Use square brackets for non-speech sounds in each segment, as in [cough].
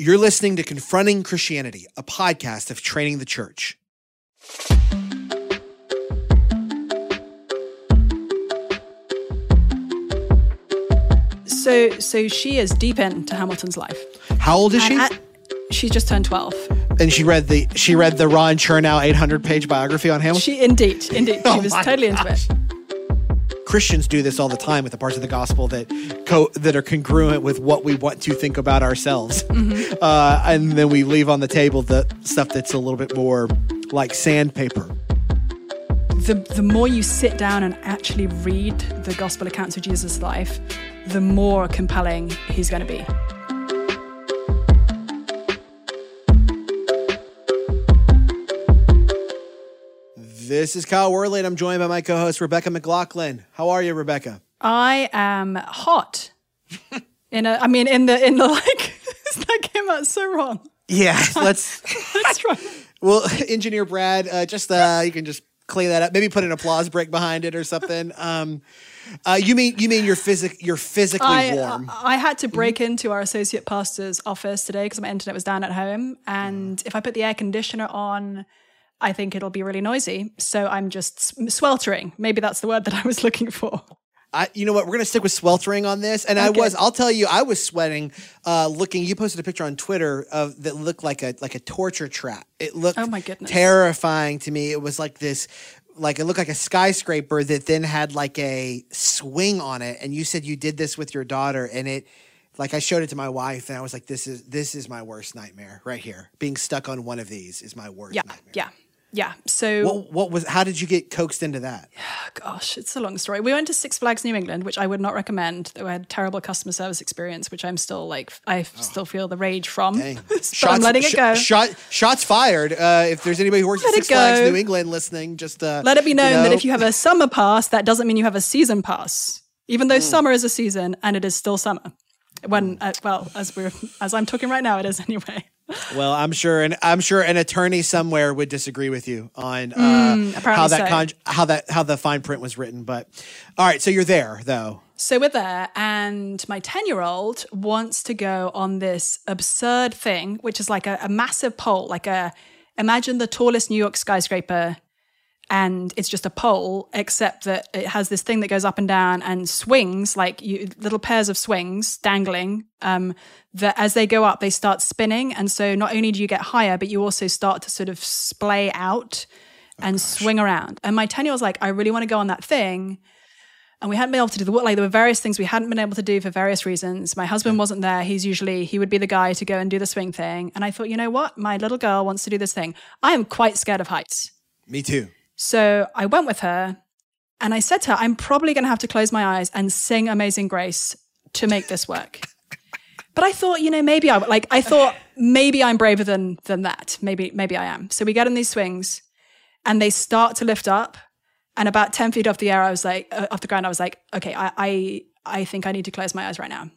You're listening to Confronting Christianity, a podcast of Training the Church. So, so she is deep into Hamilton's life. How old is she? And at- she's just turned twelve. and she read the she read the Ron Chernow 800 page biography on Hamilton. She indeed, indeed, [laughs] Oh she was my totally into it. Christians do this all the time with the parts of the gospel that co- that are congruent with what we want to think about ourselves, uh, and then we leave on the table the stuff that's a little bit more like sandpaper. The the more you sit down and actually read the gospel accounts of Jesus' life, the more compelling he's going to be. This is Kyle Worley, and I'm joined by my co-host Rebecca McLaughlin. How are you, Rebecca? I am hot. [laughs] In a, I mean, in the in the like, [laughs] that came out so wrong. Yeah, [laughs] let's. let's try. Well, engineer Brad, uh, just uh, you can just clean that up. Maybe put an applause break behind it or something. Um, uh, you mean you mean you're physic you're physically I, warm? I I had to break into our associate pastor's office today because my internet was down at home. Mm. And if I put the air conditioner on, I think it'll be really noisy. So I'm just sweltering. Maybe that's the word that I was looking for. I, you know what? We're gonna stick with sweltering on this, and I was. I'll tell you, I was sweating. Uh, looking, you posted a picture on Twitter of that looked like a like a torture trap. It looked Oh my goodness. terrifying to me. It was like this, like it looked like a skyscraper that then had like a swing on it. And you said you did this with your daughter, and it, like I showed it to my wife, and I was like, this is this is my worst nightmare right here. Being stuck on one of these is my worst Yeah, nightmare. yeah, yeah. So What what was? How did you get coaxed into that? [sighs] gosh, it's a long story. We went to Six Flags New England, which I would not recommend. We had terrible customer service experience, which I'm still like, I still feel the rage from. Oh. Dang. [laughs] I'm letting it sh- go. Shot, shots fired. Uh, if there's anybody who works Let at Six Flags. New England listening, just uh, Let it be known that know, if you have a summer pass, that doesn't mean you have a season pass, even Hmm. though summer is a season and it is still summer. When, uh, well, as we're as I'm talking right now, it is [laughs] anyway. Well, I'm sure, and I'm sure an attorney somewhere would disagree with you on uh, Mm, how that so. con- how that how the fine print was written. But all right, so you're there though. So we're there, and my 10 year old wants to go on this absurd thing, which is like a, a massive pole, like a imagine the tallest New York skyscraper, and it's just a pole, except that it has this thing that goes up and down and swings, like you, little pairs of swings dangling. Um, that as they go up, they start spinning, and so not only do you get higher, but you also start to sort of splay out and swing around. And my 10 year old's like, I really want to go on that thing. And we hadn't been able to do the like there were various things we hadn't been able to do for various reasons. My husband wasn't there. He's usually he would be the guy to go and do the swing thing. And i thought you know what? My little girl wants to do this thing. I am quite scared of heights. Me too. So i went with her and i said to her i'm probably going to have to close my eyes and sing amazing grace to make this work. [laughs] But i thought you know maybe i like i thought maybe i'm braver than than that. Maybe maybe i am. So we get in these swings and they start to lift up. And about 10 feet off the air i was like uh, off the ground i was like okay I, I i think i need to close my eyes right now.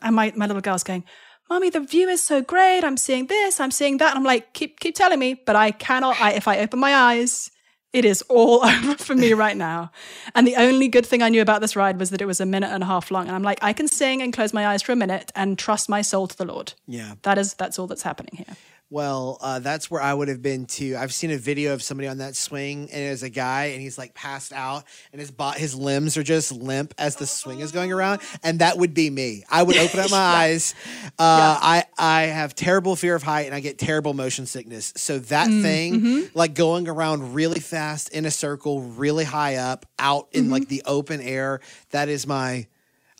And my, my little girl's going mommy the view is so great. I'm seeing this. I'm seeing that. And i'm like keep keep telling me but i cannot I, if i open my eyes it is all [laughs] over for me right now. And the only good thing i knew about this ride was that it was a minute and a half long. And i'm like i can sing and close my eyes for a minute and trust my soul to the lord. Yeah. that is that's all that's happening here Well, uh, that's where I would have been too. I've seen a video of somebody on that swing, and it's a guy, and he's like passed out, and his bo- his limbs are just limp as the swing is going around, and that would be me. I would open up [laughs] my eyes. Uh, I I have terrible fear of height, and I get terrible motion sickness. So that thing, like going around really fast in a circle, really high up, out in like the open air, that is my.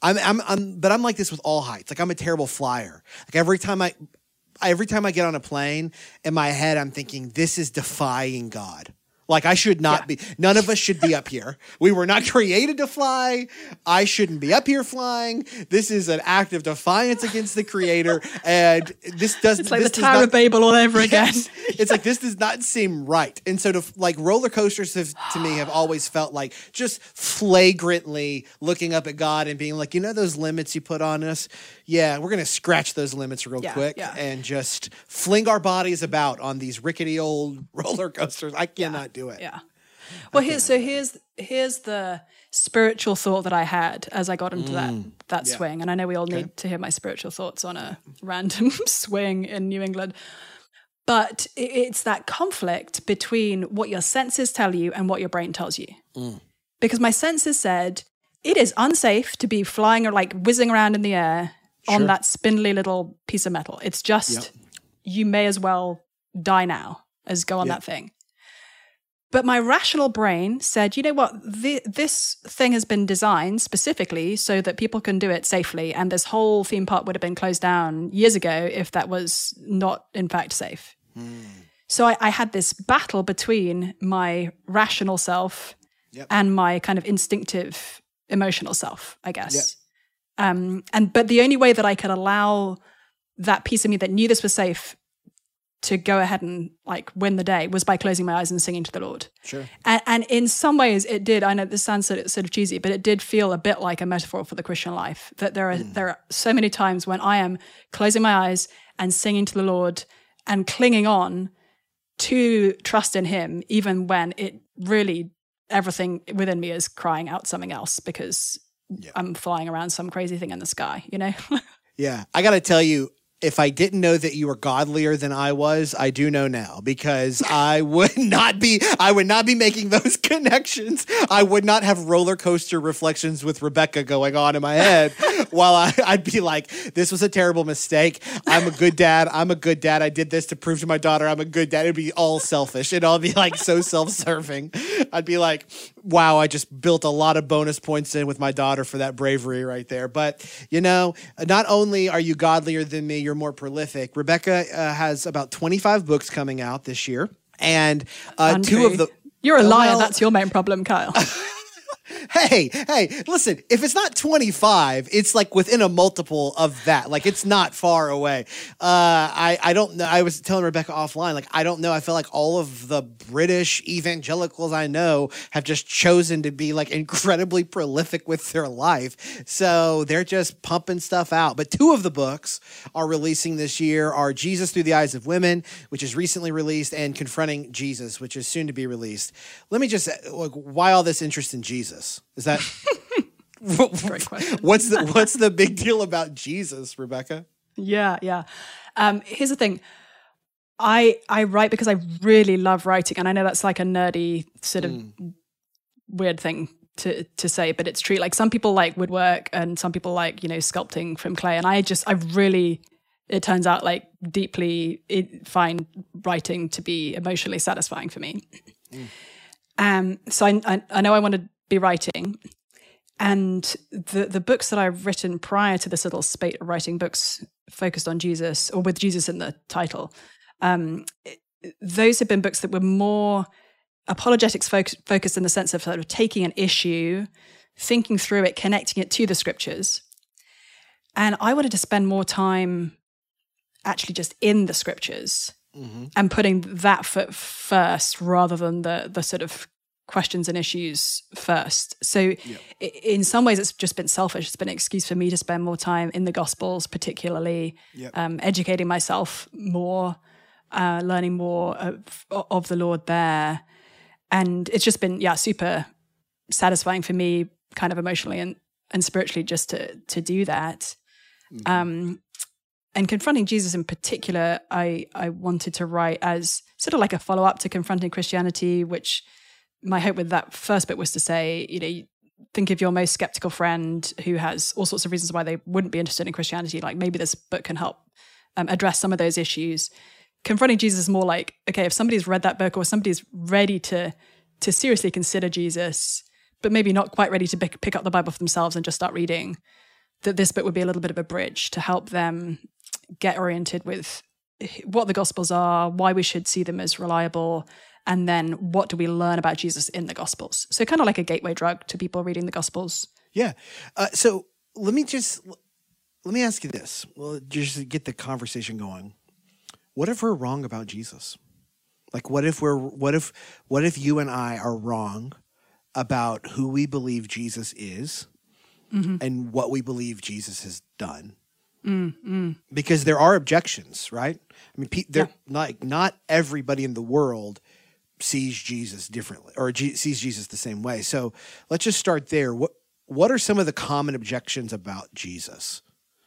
I'm, I'm, I'm, but I'm like this with all heights. Like I'm a terrible flyer. Like every time I, every time I get on a plane, in my head, I'm thinking, this is defying God. Like I should not Yeah. be. None of us should be up here. We were not [laughs] created to fly. I shouldn't be up here flying. This is an act of defiance against the Creator, and this does. it's like this the tower not- of babel all over again Yes. [laughs] it's like this does not seem right. And so to like roller coasters have to me have always felt like just flagrantly looking up at God and being like, you know those limits you put on us? Yeah, we're gonna scratch those limits real Yeah, quick yeah. and just fling our bodies about on these rickety old [laughs] roller coasters. I cannot do it. Yeah. Well, here's so here's here's the spiritual thought that I had as I got into that mm, that Yeah. swing, and I know we all need to hear my spiritual thoughts on a random [laughs] swing in New England. But it's that conflict between what your senses tell you and what your brain tells you. Mm. Because my senses said it is unsafe to be flying or like whizzing around in the air Sure. on that spindly little piece of metal. It's just Yep. you may as well die now as go on Yep. that thing. But my rational brain said, you know what, Th this thing has been designed specifically so that people can do it safely. And this whole theme park would have been closed down years ago if that was not, in fact, safe. Hmm. So I, I had this battle between my rational self Yep. and my kind of instinctive emotional self, I guess. Um, and but the only way that I could allow that piece of me that knew this was safe to go ahead and like win the day was by closing my eyes and singing to the Lord. Sure. And, and in some ways, it did. I know this sounds sort of, sort of cheesy, but it did feel a bit like a metaphor for the Christian life. That there are there are so many times when I am closing my eyes and singing to the Lord and clinging on to trust in Him, even when it really everything within me is crying out something else because I'm flying around some crazy thing in the sky. You know. [laughs] Yeah, I got to tell you, if I didn't know that you were godlier than I was, I do know now because [laughs] I would not be. I would not be making those [laughs] connections. I would not have roller coaster reflections with Rebecca going on in my head while I, I'd be like, "This was a terrible mistake. I'm a good dad. I'm a good dad. I did this to prove to my daughter I'm a good dad." It'd be all selfish. It'd all be like so self-serving. I'd be like, "Wow, I just built a lot of bonus points in with my daughter for that bravery right there." But you know, not only are you godlier than me, you're more prolific. Rebecca uh, has about 25 books coming out this year, and uh, two of the. You're a liar. Well- That's your main problem, Kyle. [laughs] Hey, hey, listen, if it's not 25, it's like within a multiple of that. Like it's not far away. Uh, I, I don't know. I was telling Rebecca offline, like, I don't know. I feel like all of the British evangelicals I know have just chosen to be like incredibly prolific with their life. So they're just pumping stuff out. But two of the books are releasing this year are Jesus Through the Eyes of Women, which is recently released, and Confronting Jesus, which is soon to be released. Let me just, like, why all this interest in Jesus? Is that [laughs] [laughs] what's the what's the big deal about Jesus, Rebecca? Yeah, yeah. Um, here's the thing. I I write because I really love writing, and I know that's like a nerdy sort of weird thing to to say, but it's true. Like some people like woodwork, and some people like you know sculpting from clay, and I just I really it turns out like deeply it, find writing to be emotionally satisfying for me. Um, so I, I I know I want to be writing, and the the books that I've written prior to this little spate of writing books focused on Jesus or with Jesus in the title, um, those have been books that were more apologetics focus, focused in the sense of sort of taking an issue, thinking through it, connecting it to the scriptures. And I wanted to spend more time actually just in the scriptures and putting that foot first rather than the the sort of questions and issues first. So i in some ways it's just been selfish. It's been an excuse for me to spend more time in the gospels, particularly Yep. um, educating myself more, uh, learning more of, of the Lord there. And it's just been, yeah, super satisfying for me kind of emotionally and, and spiritually just to, to do that. Um, and confronting Jesus in particular, I I wanted to write as sort of like a follow up to confronting Christianity, which my hope with that first bit was to say, you know, think of your most skeptical friend who has all sorts of reasons why they wouldn't be interested in Christianity. Like maybe this book can help um, address some of those issues. Confronting Jesus is more like, okay, if somebody's read that book or somebody's ready to to seriously consider Jesus, but maybe not quite ready to pick, pick up the Bible for themselves and just start reading, that this book would be a little bit of a bridge to help them get oriented with what the gospels are, why we should see them as reliable, and then what do we learn about Jesus in the gospels. So kind of like a gateway drug to people reading the gospels. Yeah. Uh, so let me just let me ask you this. Well, just to get the conversation going. What if we're wrong about Jesus? Like, what if we're what if what if you and I are wrong about who we believe Jesus is mm-hmm. and what we believe Jesus has done? Mm, mm. Because there are objections, right? I mean, pe- they're like not everybody in the world sees Jesus differently or G- sees Jesus the same way. So let's just start there. What what are some of the common objections about Jesus?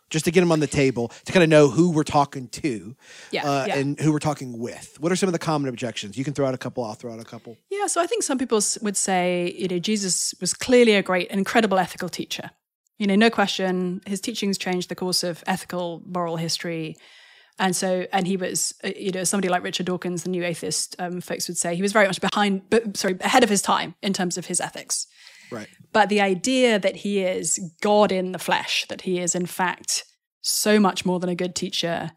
Just to get them on the table to kind of know who we're talking to Yeah, uh, yeah. and who we're talking with. What are some of the common objections? You can throw out a couple, I'll throw out a couple. Yeah, so I think some people would say, you know, Jesus was clearly a great, incredible ethical teacher. You know, no question, his teachings changed the course of ethical, moral history. And so, and he was, uh, you know, somebody like Richard Dawkins, the new atheist um, folks would say, he was very much behind, but, sorry, ahead of his time in terms of his ethics. Right. But the idea that he is God in the flesh, that he is in fact so much more than a good teacher,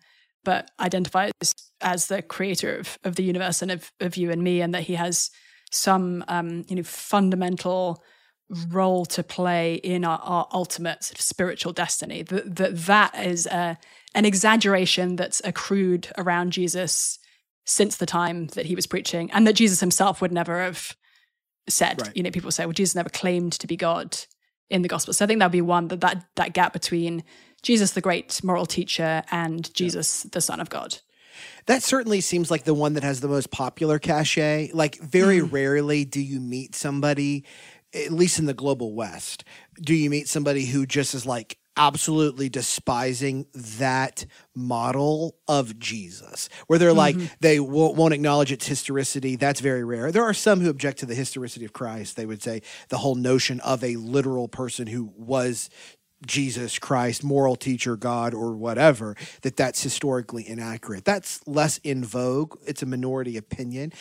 but identifies as the creator of, of the universe and of, of you and me, and that he has some um, you know fundamental role to play in our, our ultimate sort of spiritual destiny. That that, that is a, an exaggeration that's accrued around Jesus since the time that he was preaching, and that Jesus himself would never have said. Right. You know, people say, well, Jesus never claimed to be God in the gospel. So I think that would be one that that, that gap between Jesus, the great moral teacher, and Jesus, the Son of God. That certainly seems like the one that has the most popular cachet. Like, very mm. rarely do you meet somebody, at least in the global West, do you meet somebody who just is like absolutely despising that model of Jesus, where they're like, mm-hmm. they won't, won't acknowledge its historicity. That's very rare. There are some who object to the historicity of Christ. They would say the whole notion of a literal person who was Jesus Christ, moral teacher, God, or whatever, that that's historically inaccurate. That's less in vogue. It's a minority opinion.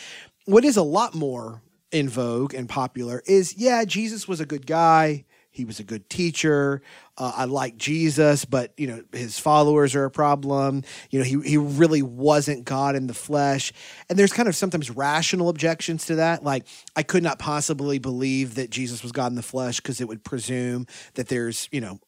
What is a lot more in vogue and popular is yeah, Jesus was a good guy. He was a good teacher. Uh, I like Jesus, but you know his followers are a problem. You know he he really wasn't God in the flesh, and there's kind of sometimes rational objections to that. Like I could not possibly believe that Jesus was God in the flesh because it would presume that there's you know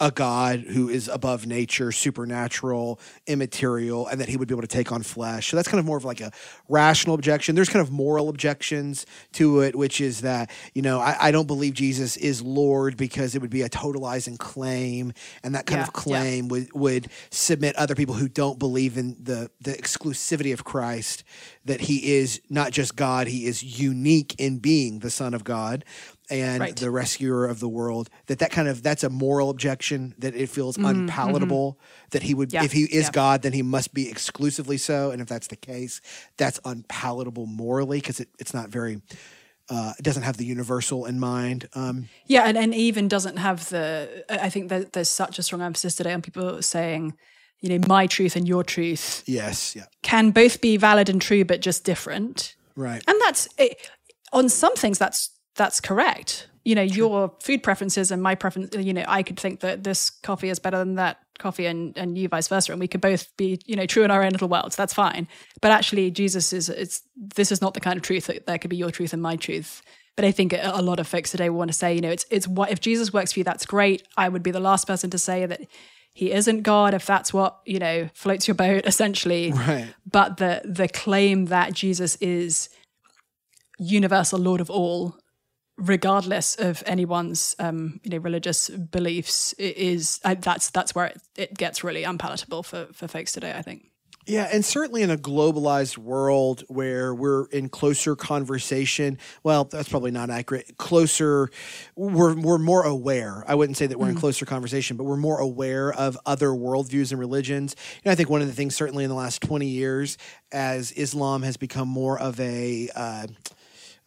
a God who is above nature, supernatural, immaterial, and that he would be able to take on flesh. So that's kind of more of like a rational objection. There's kind of moral objections to it, which is that, you know, I, I don't believe Jesus is Lord because it would be a totalizing claim, and that kind Yeah, of claim would, would submit other people who don't believe in the, the exclusivity of Christ, that he is not just God, he is unique in being the Son of God and Right. the rescuer of the world that that kind of that's a moral objection that it feels unpalatable that he would Mm-hmm, Yeah, if he is yeah. god then he must be exclusively so and if that's the case that's unpalatable morally because it, it's not very uh, it doesn't have the universal in mind um, Yeah, and, and even doesn't have the. I I think that there's such a strong emphasis today on people saying, you know, my truth and your truth yes yeah can both be valid and true, but just different. right And that's it, on some things. That's that's correct. You know, your food preferences and my preference. You know, I could think that this coffee is better than that coffee, and and you vice versa, and we could both be you know true in our own little worlds. That's fine. But actually, Jesus is it's this is not the kind of truth that there could be your truth and my truth. But I think a a lot of folks today want to say, you know, it's it's what if Jesus works for you, that's great. I would be the last person to say that he isn't God if that's what you know floats your boat, [laughs] essentially right but the the claim that Jesus is universal Lord of all, regardless of anyone's um, you know religious beliefs, is uh, that's that's where it, it gets really unpalatable for for folks today. I think. Yeah, and certainly in a globalized world where we're in closer conversation, well, that's probably not accurate. Closer, we're we're more aware. I wouldn't say that we're in closer conversation, but we're more aware of other worldviews and religions. Know, I think one of the things, certainly in the last twenty years, as Islam has become more of a uh,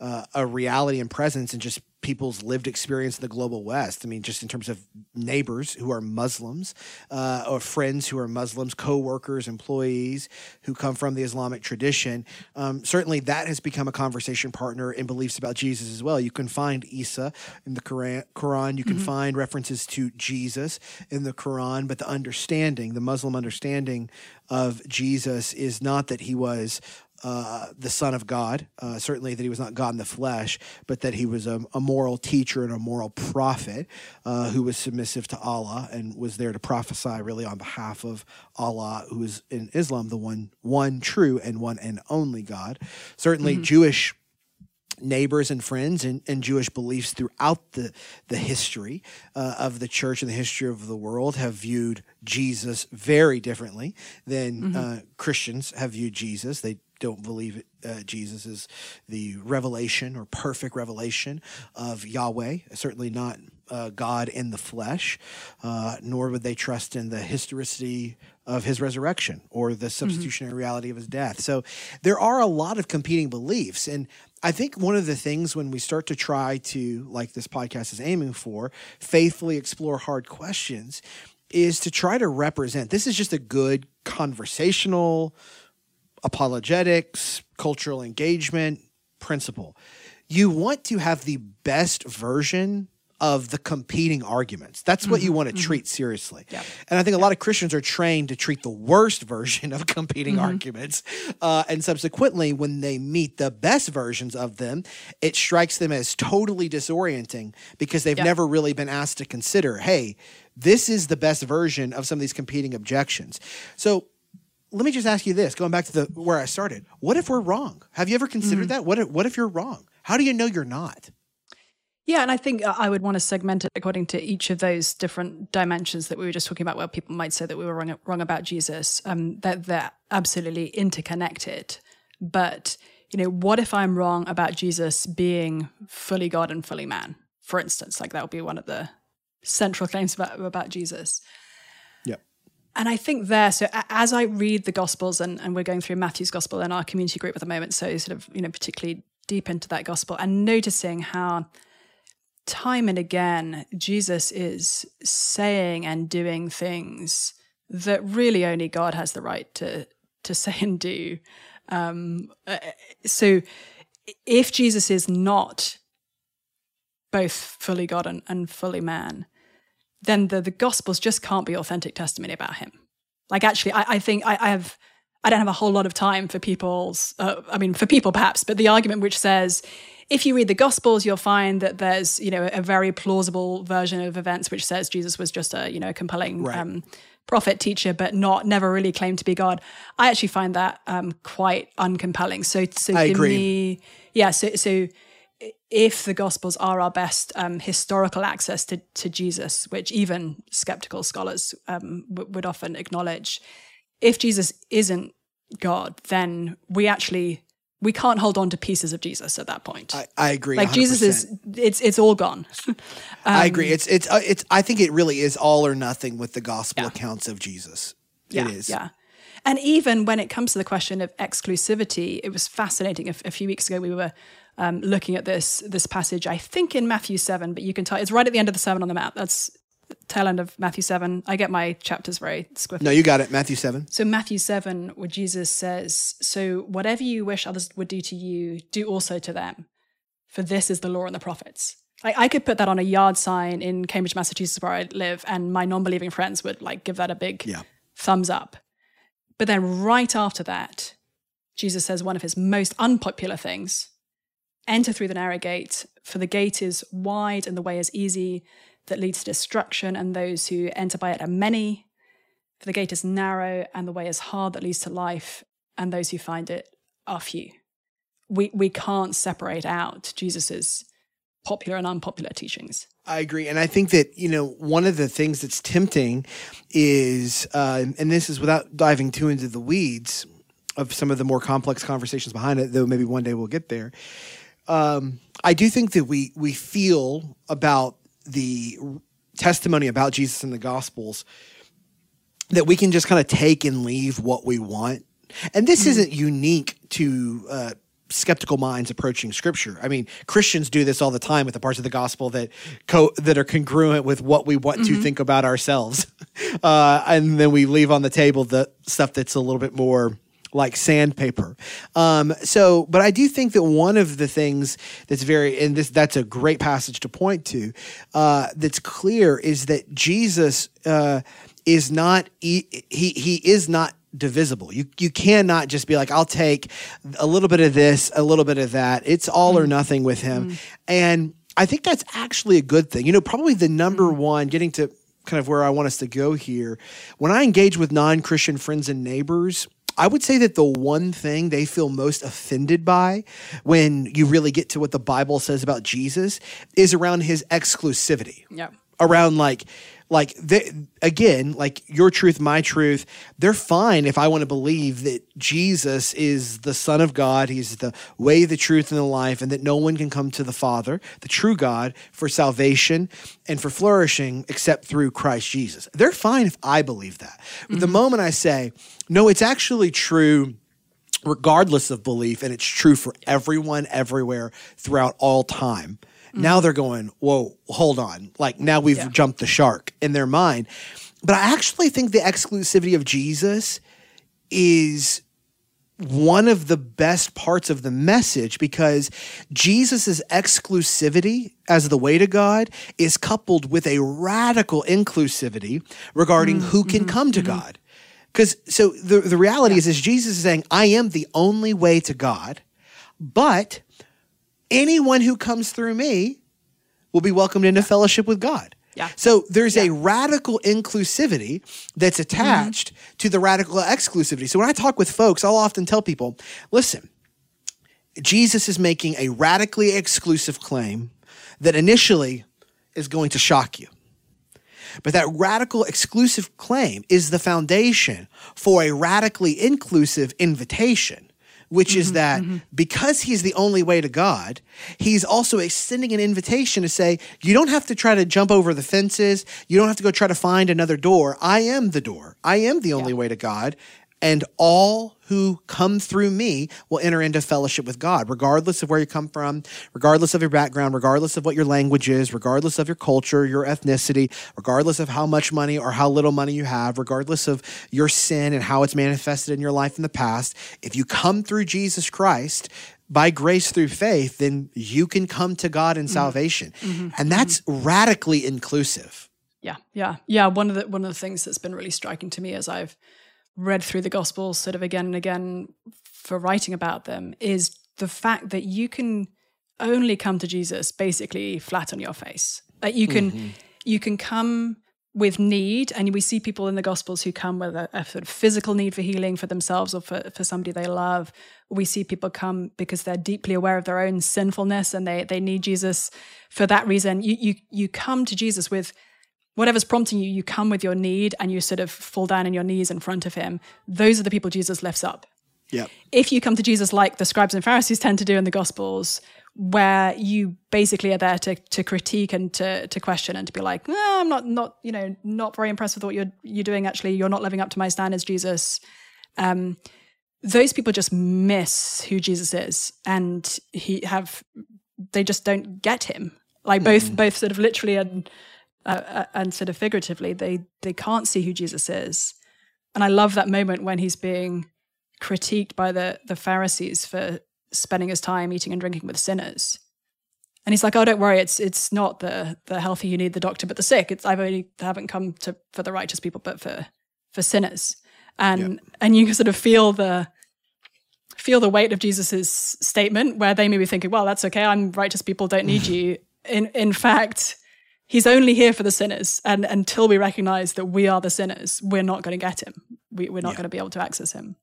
uh, a reality and presence in just people's lived experience in the global West. I mean, just in terms of neighbors who are Muslims, uh, or friends who are Muslims, co-workers, employees who come from the Islamic tradition. Um, certainly, that has become a conversation partner in beliefs about Jesus as well. You can find Isa in the Quran. Quran. You can find references to Jesus in the Quran, but the understanding, the Muslim understanding of Jesus, is not that he was uh, the Son of God. Uh, certainly, that he was not God in the flesh, but that he was a, a moral teacher and a moral prophet uh, who was submissive to Allah and was there to prophesy really on behalf of Allah, who is in Islam the one, one true and one and only God. Certainly, Jewish neighbors and friends and, and Jewish beliefs throughout the, the history uh, of the church and the history of the world have viewed Jesus very differently than uh, Christians have viewed Jesus. They don't believe uh, Jesus is the revelation or perfect revelation of Yahweh, certainly not uh, God in the flesh, uh, nor would they trust in the historicity of his resurrection or the substitutionary reality of his death. So there are a lot of competing beliefs. And I think one of the things when we start to try to, like this podcast is aiming for, faithfully explore hard questions is to try to represent this is just a good conversational apologetics, cultural engagement principle. You want to have the best version of the competing arguments. That's what you mm-hmm, want to mm-hmm. treat seriously. Yeah. And I think a lot of Christians are trained to treat the worst version of competing mm-hmm. arguments. Uh, and subsequently, when they meet the best versions of them, it strikes them as totally disorienting because they've Yeah. never really been asked to consider hey, this is the best version of some of these competing objections. So let me just ask you this, going back to the where I started. What if we're wrong? Have you ever considered that? What if, what if you're wrong? How do you know you're not? Yeah, and I think uh, I would want to segment it according to each of those different dimensions that we were just talking about, where people might say that we were wrong, wrong about Jesus. Um, that they're absolutely interconnected. But you know, what if I'm wrong about Jesus being fully God and fully man? For instance, like that would be one of the central claims about about Jesus. And I think there, so as I read the Gospels, and, and we're going through Matthew's Gospel in our community group at the moment, so sort of, you know, particularly deep into that Gospel, and noticing how time and again Jesus is saying and doing things that really only God has the right to to [laughs] say and do. Um, uh, so if Jesus is not both fully God and, and fully man, then the, the Gospels just can't be authentic testimony about him. Like, actually, I, I think I, I have. I don't have a whole lot of time for people's, uh, I mean, for people perhaps, but the argument which says if you read the Gospels, you'll find that there's, you know, a very plausible version of events which says Jesus was just a, you know, a compelling Right. um, prophet teacher, but not never really claimed to be God. I actually find that um, quite uncompelling. So, so I for agree. me, yeah. So, so if the Gospels are our best um, historical access to, to Jesus, which even skeptical scholars um, w- would often acknowledge, if Jesus isn't God, then we actually we can't hold on to pieces of Jesus at that point. I, I agree. like Jesus 100%. is, it's it's all gone. [laughs] I agree. It's it's uh, it's. I think it really is all or nothing with the gospel Yeah. accounts of Jesus. yeah, it is. Yeah. And even when it comes to the question of exclusivity, it was fascinating. A few weeks ago, we were um, looking at this this passage. I think in Matthew seven, but you can tell it's right at the end of the Sermon on the Mount. That's tail end of Matthew seven. I get my chapters very squiffy. No, you got it. Matthew seven. So Matthew 7, where Jesus says, So whatever you wish others would do to you, do also to them. For this is the law and the prophets. I, I could put that on a yard sign in Cambridge, Massachusetts, where I live, and my non-believing friends would like give that a big Yeah. thumbs up. But then right after that, Jesus says one of his most unpopular things enter through the narrow gate, for the gate is wide and the way is easy that leads to destruction, and those who enter by it are many. For the gate is narrow and the way is hard that leads to life, and those who find it are few. We, we can't separate out Jesus's popular and unpopular teachings. I agree, and I think that you know one of the things that's tempting is, uh, and this is without diving too into the weeds of some of the more complex conversations behind it. Though maybe one day we'll get there. Um, I do think that we we feel about the testimony about Jesus in the Gospels that we can just kind of take and leave what we want. And this isn't unique to uh, skeptical minds approaching Scripture. I mean, Christians do this all the time with the parts of the gospel that co- that are congruent with what we want to think about ourselves, [laughs] uh, and then we leave on the table the stuff that's a little bit more like sandpaper. Um, so, but I do think that one of the things that's very, and this that's a great passage to point to, uh, that's clear is that Jesus uh, is not he he he is not divisible. You you cannot just be like I'll take a little bit of this, a little bit of that. It's all or nothing with him, and I think that's actually a good thing. You know, probably the number one getting to kind of where I want us to go here. When I engage with non-Christian friends and neighbors, I would say that the one thing they feel most offended by when you really get to what the Bible says about Jesus is around his exclusivity Yeah. around like like they, again, like your truth, my truth, they're fine if I want to believe that Jesus is the Son of God, He's the way, the truth, and the life, and that no one can come to the Father, the true God, for salvation and for flourishing except through Christ Jesus. They're fine if I believe that. But the mm-hmm. moment I say, no, it's actually true regardless of belief, and it's true for everyone, everywhere, throughout all time. Now they're going, whoa, hold on. Like now we've Yeah. jumped the shark in their mind. But I actually think the exclusivity of Jesus is one of the best parts of the message because Jesus' exclusivity as the way to God is coupled with a radical inclusivity regarding mm-hmm, who can mm-hmm, come to mm-hmm. God. Because so the, the reality is, is Jesus is saying, I am the only way to God, but anyone who comes through me will be welcomed into fellowship with God. Yeah. So there's a radical inclusivity that's mm-hmm. attached to the radical exclusivity. So when I talk with folks, I'll often tell people, listen, Jesus is making a radically exclusive claim that initially is going to shock you. But that radical exclusive claim is the foundation for a radically inclusive invitation, which is mm-hmm, that mm-hmm. because he's the only way to God, he's also extending an invitation to say, you don't have to try to jump over the fences. You don't have to go try to find another door. I am the door. I am the only way to God. And all who come through me will enter into fellowship with God, regardless of where you come from, regardless of your background, regardless of what your language is, regardless of your culture, your ethnicity, regardless of how much money or how little money you have, regardless of your sin and how it's manifested in your life in the past. If you come through Jesus Christ, by grace through faith, then you can come to God in mm-hmm. salvation. Mm-hmm. And that's mm-hmm. radically inclusive. Yeah, yeah, yeah. One of the one of the things that's been really striking to me as I've read through the Gospels sort of again and again for writing about them is the fact that you can only come to Jesus basically flat on your face. Like you can mm-hmm. you can come with need, and we see people in the Gospels who come with a, a sort of physical need for healing for themselves or for, for somebody they love. We see people come because they're deeply aware of their own sinfulness and they they need Jesus for that reason. You you you come to Jesus with whatever's prompting you, you come with your need and you sort of fall down on your knees in front of him. Those are the people Jesus lifts up. Yep. If you come to Jesus like the scribes and Pharisees tend to do in the Gospels, where you basically are there to to critique and to to question and to be like, no, I'm not not you know not very impressed with what you're you're doing. Actually, you're not living up to my standards, Jesus. Um, those people just miss who Jesus is, and he have they just don't get him. Like both both sort of literally and uh, uh, and sort of figuratively, they they can't see who Jesus is. And I love that moment when he's being critiqued by the the Pharisees for spending his time eating and drinking with sinners. And he's like, "Oh, don't worry. It's it's not the the healthy you need the doctor, but the sick. It's I've only haven't come to for the righteous people, but for for sinners." And and you can sort of feel the feel the weight of Jesus's statement, where they may be thinking, "Well, that's okay. I'm righteous. People don't need [laughs] you." In in fact, he's only here for the sinners, and until we recognize that we are the sinners, we're not going to get him. We, we're not Yeah. going to be able to access him.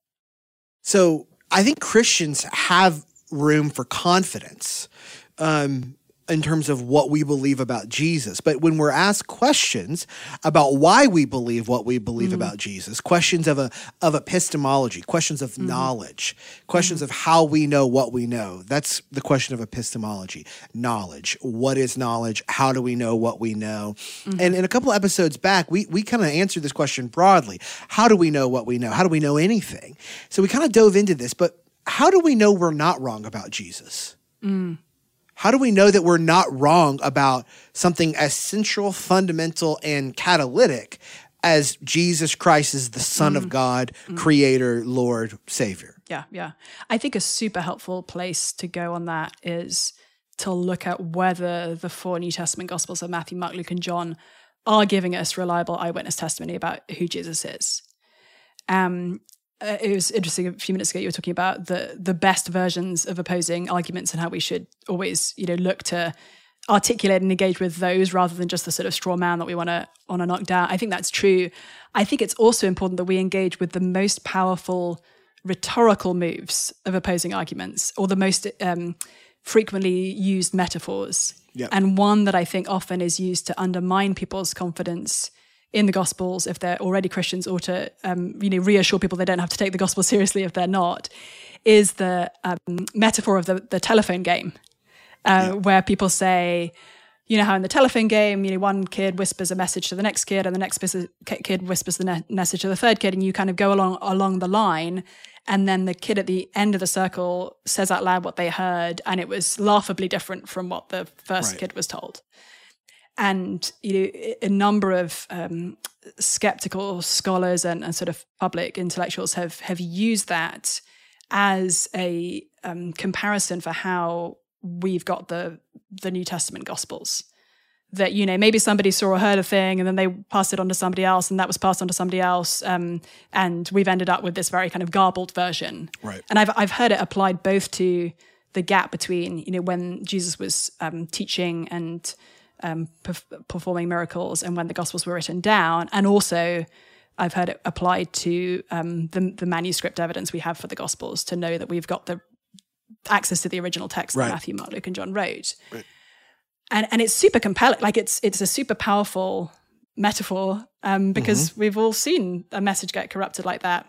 So I think Christians have room for confidence um, in terms of what we believe about Jesus. But when we're asked questions about why we believe what we believe mm-hmm. about Jesus, questions of a of epistemology, questions of mm-hmm. knowledge, questions mm-hmm. of how we know what we know. That's the question of epistemology. Knowledge. What is knowledge? How do we know what we know? And in a couple episodes back, we we kind of answered this question broadly. How do we know what we know? How do we know anything? So we kind of dove into this, but how do we know we're not wrong about Jesus? Mm. How do we know that we're not wrong about something as central, fundamental, and catalytic as Jesus Christ is the Son of God, Creator, Lord, Savior? Yeah, yeah. I think a super helpful place to go on that is to look at whether the four New Testament Gospels of Matthew, Mark, Luke, and John are giving us reliable eyewitness testimony about who Jesus is. Um, uh, it was interesting a few minutes ago you were talking about the the best versions of opposing arguments and how we should always you know look to articulate and engage with those rather than just the sort of straw man that we want to want to knock down. I think that's true. I think it's also important that we engage with the most powerful rhetorical moves of opposing arguments or the most um, frequently used metaphors Yep. and one that I think often is used to undermine people's confidence in the Gospels if they're already Christians, or to um, you know reassure people they don't have to take the Gospel [laughs] seriously if they're not, is the um, metaphor of the, the telephone game, uh, where people say, you know how in the telephone game, you know, one kid whispers a message to the next kid, and the next kid whispers the ne- message to the third kid, and you kind of go along along the line, and then the kid at the end of the circle says out loud what they heard, and it was laughably different from what the first Right. kid was told. And you know, a number of um, skeptical scholars and, and sort of public intellectuals have have used that as a um, comparison for how we've got the the New Testament Gospels. That you know maybe somebody saw or heard a thing and then they passed it on to somebody else and that was passed on to somebody else um, and we've ended up with this very kind of garbled version. Right. And I've I've heard it applied both to the gap between you know when Jesus was um, teaching and um, perf- performing miracles and when the Gospels were written down, and also I've heard it applied to um, the, the manuscript evidence we have for the Gospels to know that we've got the access to the original text Right. that Matthew, Mark, Luke, and John wrote. And and it's super compelling. Like it's it's a super powerful metaphor um, because we've all seen a message get corrupted like that.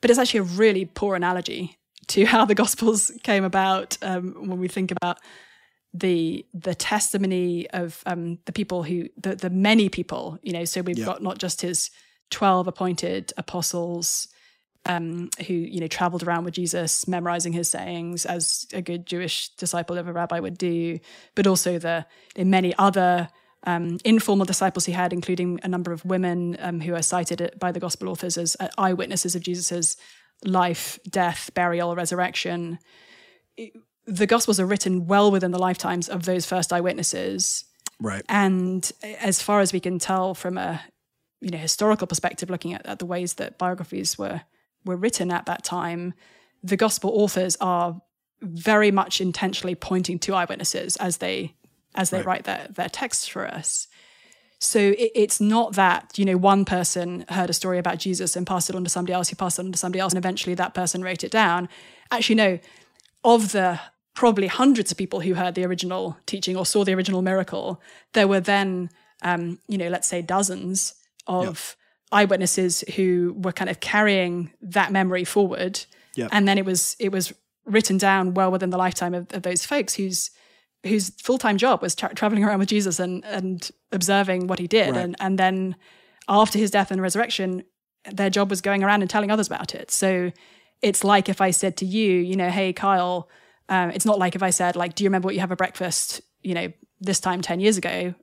But it's actually a really poor analogy to how the Gospels came about um, when we think about the the testimony of um, the people who the the many people you know so we've Yeah. got not just his 12 appointed apostles um, who you know traveled around with Jesus memorizing his sayings as a good Jewish disciple of a rabbi would do but also the, the many other um, informal disciples he had including a number of women um, who are cited by the gospel authors as uh, eyewitnesses of Jesus's life death burial resurrection the Gospels are written well within the lifetimes of those first eyewitnesses. Right. And as far as we can tell from a you know historical perspective, looking at, at the ways that biographies were were written at that time, the gospel authors are very much intentionally pointing to eyewitnesses as they as they Right. write their their texts for us. So it, it's not that you know one person heard a story about Jesus and passed it on to somebody else, who passed it on to somebody else, and eventually that person wrote it down. Actually, no. Of the probably hundreds of people who heard the original teaching or saw the original miracle, there were then, um, you know, let's say dozens of eyewitnesses who were kind of carrying that memory forward, Yep. and then it was it was written down well within the lifetime of, of those folks whose whose full time job was tra- traveling around with Jesus and and observing what he did, Right. and and then after his death and resurrection, their job was going around and telling others about it. So it's like if I said to you, you know, hey Kyle, um, it's not like if I said like, do you remember what you have for breakfast, you know, this time ten years ago,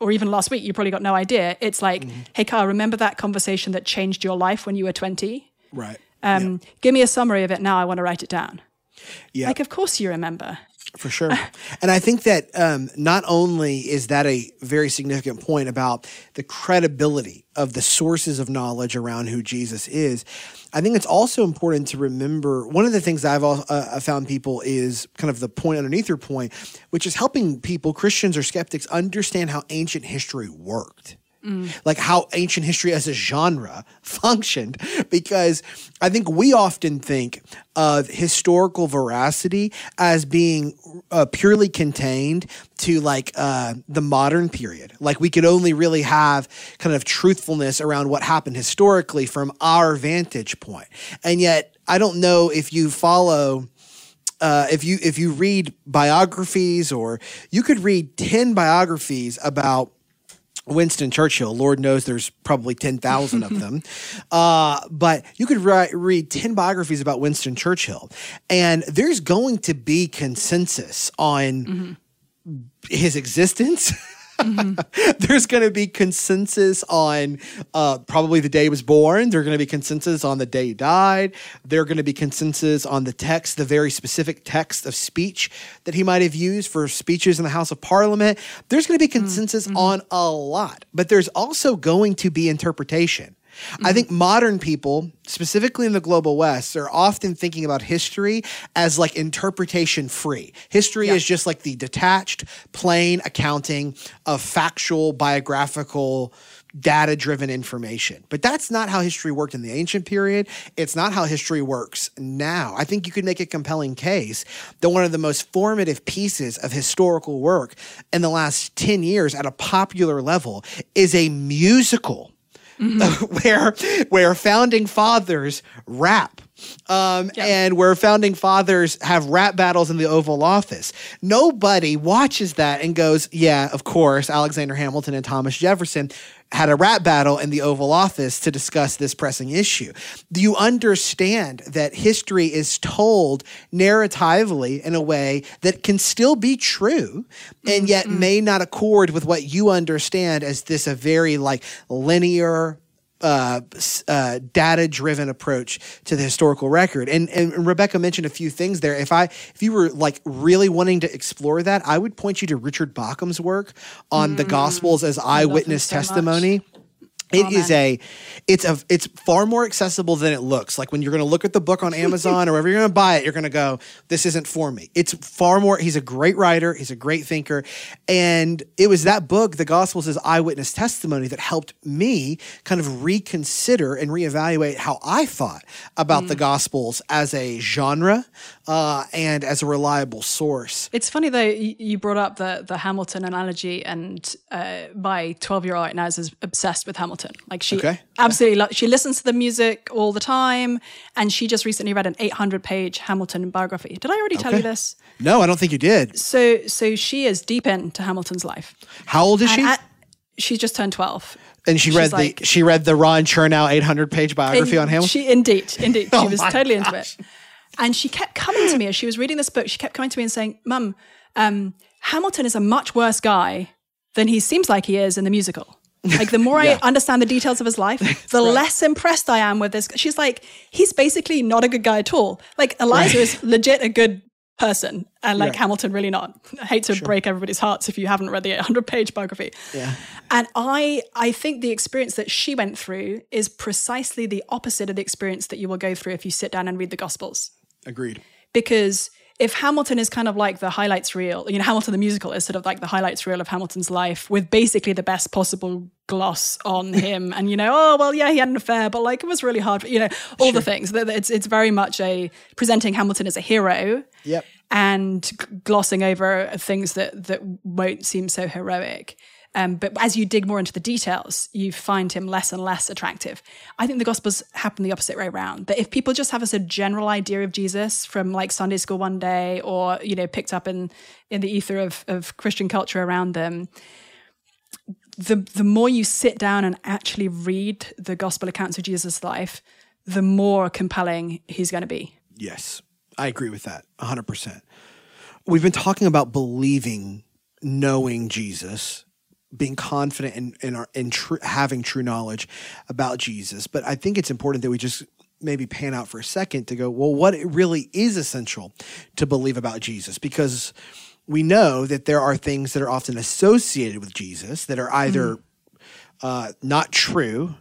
or even last week, you probably got no idea. It's like, Mm-hmm. hey Kyle, remember that conversation that changed your life when you were twenty? Right. Um, Give me a summary of it now. I want to write it down. Yeah. Like, of course you remember. For sure. and I think that um, not only is that a very significant point about the credibility of the sources of knowledge around who Jesus is, I think it's also important to remember one of the things I've uh, found people is kind of the point underneath your point, which is helping people, Christians or skeptics, understand how ancient history worked like how ancient history as a genre [laughs] functioned. Because i think we often think of historical veracity as being uh, purely contained to like uh, the modern period. Like we could only really have kind of truthfulness around what happened historically from our vantage point. point and yet i don't know if you follow uh, if you if you read biographies or you could read 10 biographies about Winston Churchill. Lord knows there's probably 10,000 of them. [laughs] Uh, but you could ri- read 10 biographies about Winston Churchill, and there's going to be consensus on his existence. [laughs] [laughs] There's going to be consensus on uh, probably the day he was born. There's going to be consensus on the day he died. There's going to be consensus on the text, the very specific text of speech that he might have used for speeches in the House of Parliament. There's going to be consensus on a lot, but there's also going to be interpretation. I think mm-hmm. modern people, specifically in the global West, are often thinking about history as like interpretation free. History is just like the detached, plain accounting of factual, biographical data driven information. But that's not how history worked in the ancient period. It's not how history works now. I think you could make a compelling case that one of the most formative pieces of historical work in the last 10 years at a popular level is a musical mm-hmm. [laughs] where where founding fathers rap um, yep. and where founding fathers have rap battles in the Oval Office. Nobody watches that and goes, "Yeah, of course, Alexander Hamilton and Thomas Jefferson had a rap battle in the Oval Office to discuss this pressing issue. Do you understand that history is told narratively in a way that can still be true and yet mm-hmm. may not accord with what you understand as this a very like linear uh, uh, data driven approach to the historical record. And, and Rebecca mentioned a few things there. If I if you were like really wanting to explore that, I would point you to Richard Bauckham's work on mm, the Gospels as eyewitness testimony. Much. It oh, is a, it's a, it's far more accessible than it looks. Like when you're going to look at the book on [laughs] Amazon or wherever you're going to buy it, you're going to go, "This isn't for me." It's far more. He's a great writer. He's a great thinker, and it was that book, The Gospels, as eyewitness testimony, that helped me kind of reconsider and reevaluate how I thought about mm. the Gospels as a genre uh, and as a reliable source. It's funny though you brought up the the Hamilton analogy, and uh, my 12 year old now is obsessed with Hamilton. Hamilton. Like she okay. absolutely lo- she listens to the music all the time, and she just recently read an 800 page Hamilton biography. Did I already okay. tell you this? No, I don't think you did. So so she is deep into Hamilton's life. How old is and she? At, she's just turned 12 and she read like, the she read the Ron Chernow 800 page biography in, on Hamilton. She indeed, indeed, [laughs] oh she was totally gosh. into it. And she kept coming to me as she was reading this book. She kept coming to me and saying, "Mum, um, Hamilton is a much worse guy than he seems like he is in the musical." Like the more yeah. I understand the details of his life, [laughs] the right. less impressed I am with this. She's like, he's basically not a good guy at all. Like Eliza right. is legit a good person, and like Hamilton really not. I hate to sure. break everybody's hearts if you haven't read the 800 page biography. Yeah. And I I think the experience that she went through is precisely the opposite of the experience that you will go through if you sit down and read the Gospels. Agreed. Because if Hamilton is kind of like the highlights reel, you know, Hamilton the musical is sort of like the highlights reel of Hamilton's life with basically the best possible gloss on [laughs] him. and, you know, oh, well, yeah, he had an affair, but like it was really hard, you know, all sure. the things. It's, it's very much a presenting Hamilton as a hero. Yep. And glossing over things that, that won't seem so heroic. Um, but as you dig more into the details, you find him less and less attractive. I think the Gospels happen the opposite way around. That if people just have a sort of general idea of Jesus from like Sunday school one day, or you know, picked up in in the ether of of Christian culture around them, the the more you sit down and actually read the Gospel accounts of Jesus' life, the more compelling he's going to be. Yes, I agree with that 100. percent We've been talking about believing, knowing Jesus being confident in in, our, in tr- having true knowledge about Jesus. But I think it's important that we just maybe pan out for a second to go, well, what it really is essential to believe about Jesus? Because we know that there are things that are often associated with Jesus that are either mm. uh, not true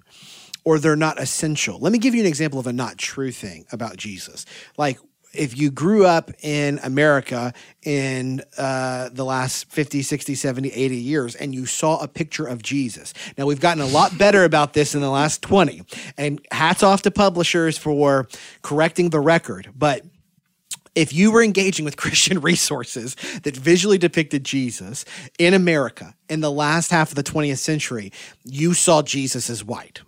or they're not essential. Let me give you an example of a not true thing about Jesus. Like if you grew up in America in uh, the last 50, 60, 70, 80 years and you saw a picture of Jesus. Now, we've gotten a lot better about this in the last 20. And hats off to publishers for correcting the record. But if you were engaging with [laughs] Christian resources that visually depicted Jesus in America in the last half of the 20th century, you saw Jesus as white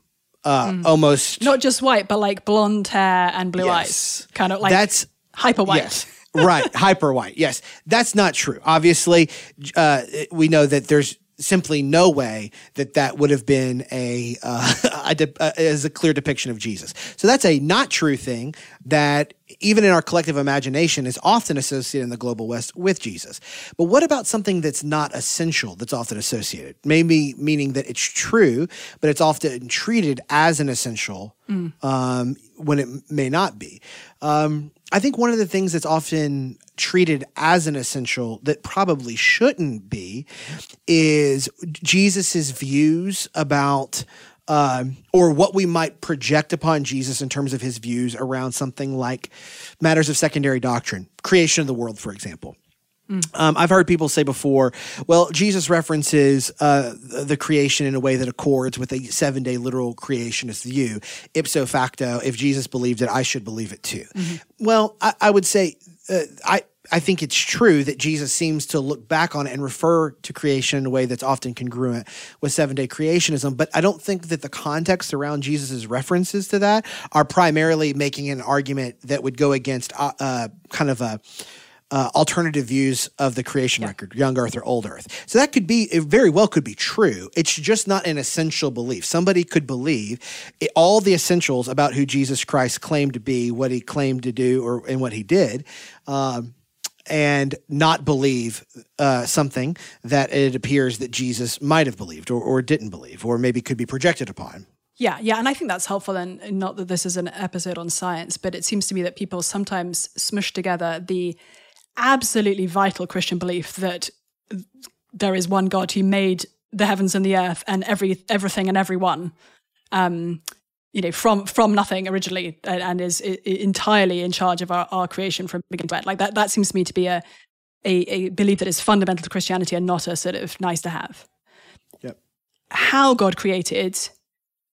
uh, mm. almost not just white, but like blonde hair and blue yes. eyes, kind of like that's hyper white. Yes. right, [laughs] hyper white. Yes, that's not true. Obviously, uh, we know that there's simply no way that that would have been a, uh, [laughs] a, de- uh, as a clear depiction of Jesus. So that's a not true thing that even in our collective imagination is often associated in the global west with Jesus. But what about something that's not essential that's often associated? Maybe meaning that it's true, but it's often treated as an essential mm. um, when it may not be. Um, I think one of the things that's often treated as an essential that probably shouldn't be is Jesus's views about um, or what we might project upon Jesus in terms of his views around something like matters of secondary doctrine, creation of the world, for example. Um, I've heard people say before, well, Jesus references uh, the creation in a way that accords with a seven day literal creationist view. Ipso facto, if Jesus believed it, I should believe it too. Well, I, I would say, uh, I, I think it's true that Jesus seems to look back on it and refer to creation in a way that's often congruent with seven day creationism. But I don't think that the context around Jesus' references to that are primarily making an argument that would go against uh, uh, kind of a uh, alternative views of the creation record, young Earth or old Earth. So that could be, it very well could be true. It's just not an essential belief. Somebody could believe it, all the essentials about who Jesus Christ claimed to be, what he claimed to do, or and what he did. Um, and not believe uh, something that it appears that Jesus might have believed or, or didn't believe, or maybe could be projected upon. Yeah, yeah, and I think that's helpful. And not that this is an episode on science, but it seems to me that people sometimes smush together the absolutely vital Christian belief that there is one God who made the heavens and the earth and every everything and everyone, um, you know, from from nothing originally, and, and is, i entirely in charge of our, our creation from beginning to end. Like that, that seems to me to be a, a a belief that is fundamental to Christianity and not a sort of nice to have. Yep. How God created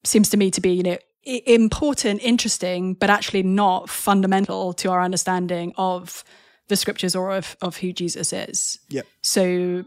seems to me to be, you know, important, interesting, but actually not fundamental to our understanding of the scriptures or of, of who Jesus is. Yep. So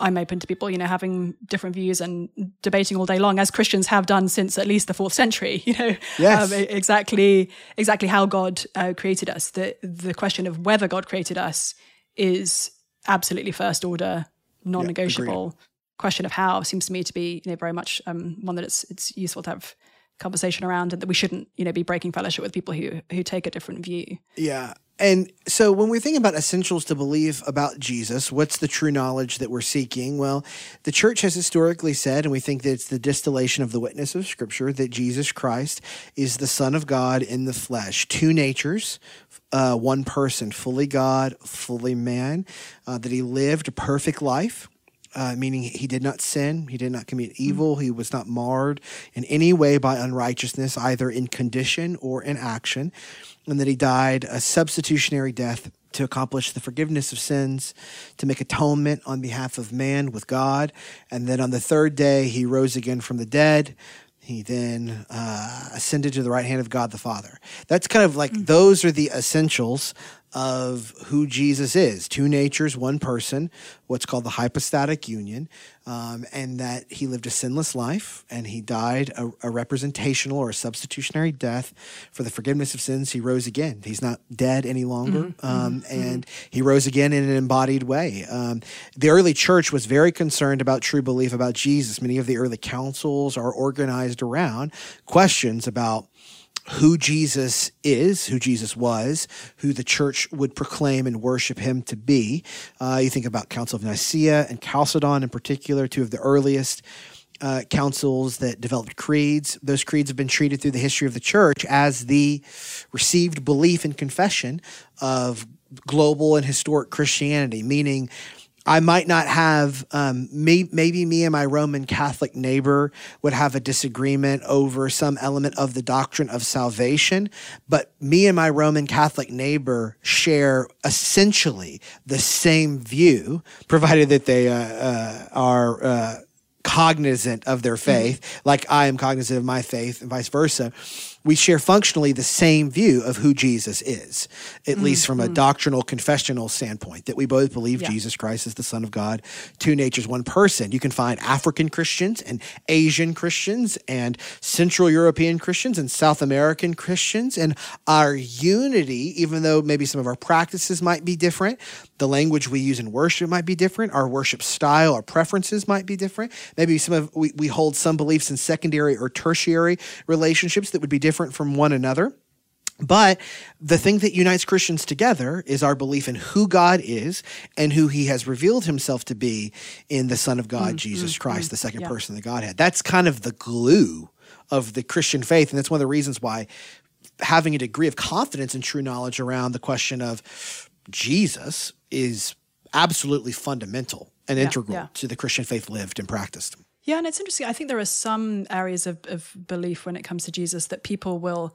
I'm open to people, you know, having different views and debating all day long, as Christians have done since at least the fourth century. [laughs] You know, Yes. um, exactly, exactly how God uh, created us. The the question of whether God created us is absolutely first order, non-negotiable. question of how seems to me to be, you know, very much um, one that it's it's useful to have conversation around, and that we shouldn't, you know, be breaking fellowship with people who who take a different view. Yeah. And so when we're thinking about essentials to believe about Jesus, what's the true knowledge that we're seeking? Well, the church has historically said, and we think that it's the distillation of the witness of Scripture, that Jesus Christ is the Son of God in the flesh, two natures, uh, one person, fully God, fully man, uh, that he lived a perfect life uh, meaning he did not sin, he did not commit evil, he was not marred in any way by unrighteousness, either in condition or in action, and that he died a substitutionary death to accomplish the forgiveness of sins, to make atonement on behalf of man with God, and then on the third day he rose again from the dead. He then uh, ascended to the right hand of God the Father. That's kind of like those are the essentials of who Jesus is two natures, one person, what's called the hypostatic union, um, and that he lived a sinless life and he died a, a representational or a substitutionary death for the forgiveness of sins. He rose again. He's not dead any longer, um, and he rose again in an embodied way. Um, the early church was very concerned about true belief about Jesus. Many of the early councils are organized around questions about who Jesus is, who Jesus was, who the church would proclaim and worship him to be. Uh, you think about Council of Nicaea and Chalcedon in particular, two of the earliest uh, councils that developed creeds. Those creeds have been treated through the history of the church as the received belief and confession of global and historic Christianity, meaning I might not have, um, may, maybe me and my Roman Catholic neighbor would have a disagreement over some element of the doctrine of salvation, but me and my Roman Catholic neighbor share essentially the same view, provided that they uh, uh, are. Uh, cognizant of their faith, like I am cognizant of my faith, and vice versa, we share functionally the same view of who Jesus is, at mm-hmm. least from a mm-hmm. doctrinal, confessional standpoint, that we both believe Yeah. Jesus Christ is the Son of God, two natures, one person. You can find African Christians and Asian Christians and Central European Christians and South American Christians. And our unity, even though maybe some of our practices might be different, the language we use in worship might be different, our worship style, our preferences might be different. Maybe some of we, we hold some beliefs in secondary or tertiary relationships that would be different from one another. But the thing that unites Christians together is our belief in who God is and who he has revealed himself to be in the Son of God, mm-hmm. Jesus Christ, the second yeah. person of the Godhead. That's kind of the glue of the Christian faith. And that's one of the reasons why having a degree of confidence and true knowledge around the question of Jesus is absolutely fundamental and integral yeah. to the Christian faith lived and practiced. Yeah, and it's interesting. I think there are some areas of, of belief when it comes to Jesus that people will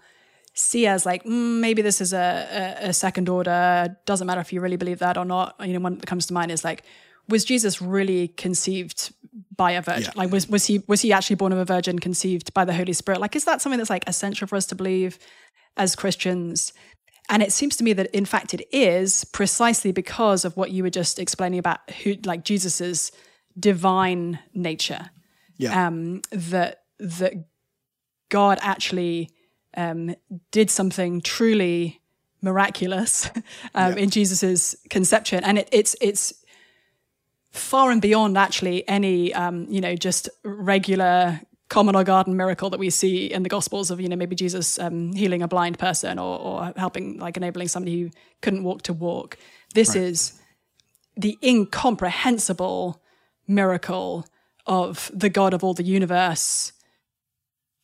see as like mm, maybe this is a, a, a second order. Doesn't matter if you really believe that or not. You know, one that comes to mind is like, was Jesus really conceived by a virgin? Yeah. Like, was was he was he actually born of a virgin, conceived by the Holy Spirit? Like, is that something that's like essential for us to believe as Christians? And it seems to me that in fact it is precisely because of what you were just explaining about who like Jesus's divine nature Yeah. um, that that God actually um, did something truly miraculous [laughs] um, Yeah. in Jesus's conception, and it, it's it's far and beyond actually any um, you know just regular common or garden miracle that we see in the gospels of you know maybe jesus um, healing a blind person or, or helping like enabling somebody who couldn't walk to walk this Right. is the incomprehensible miracle of the god of all the universe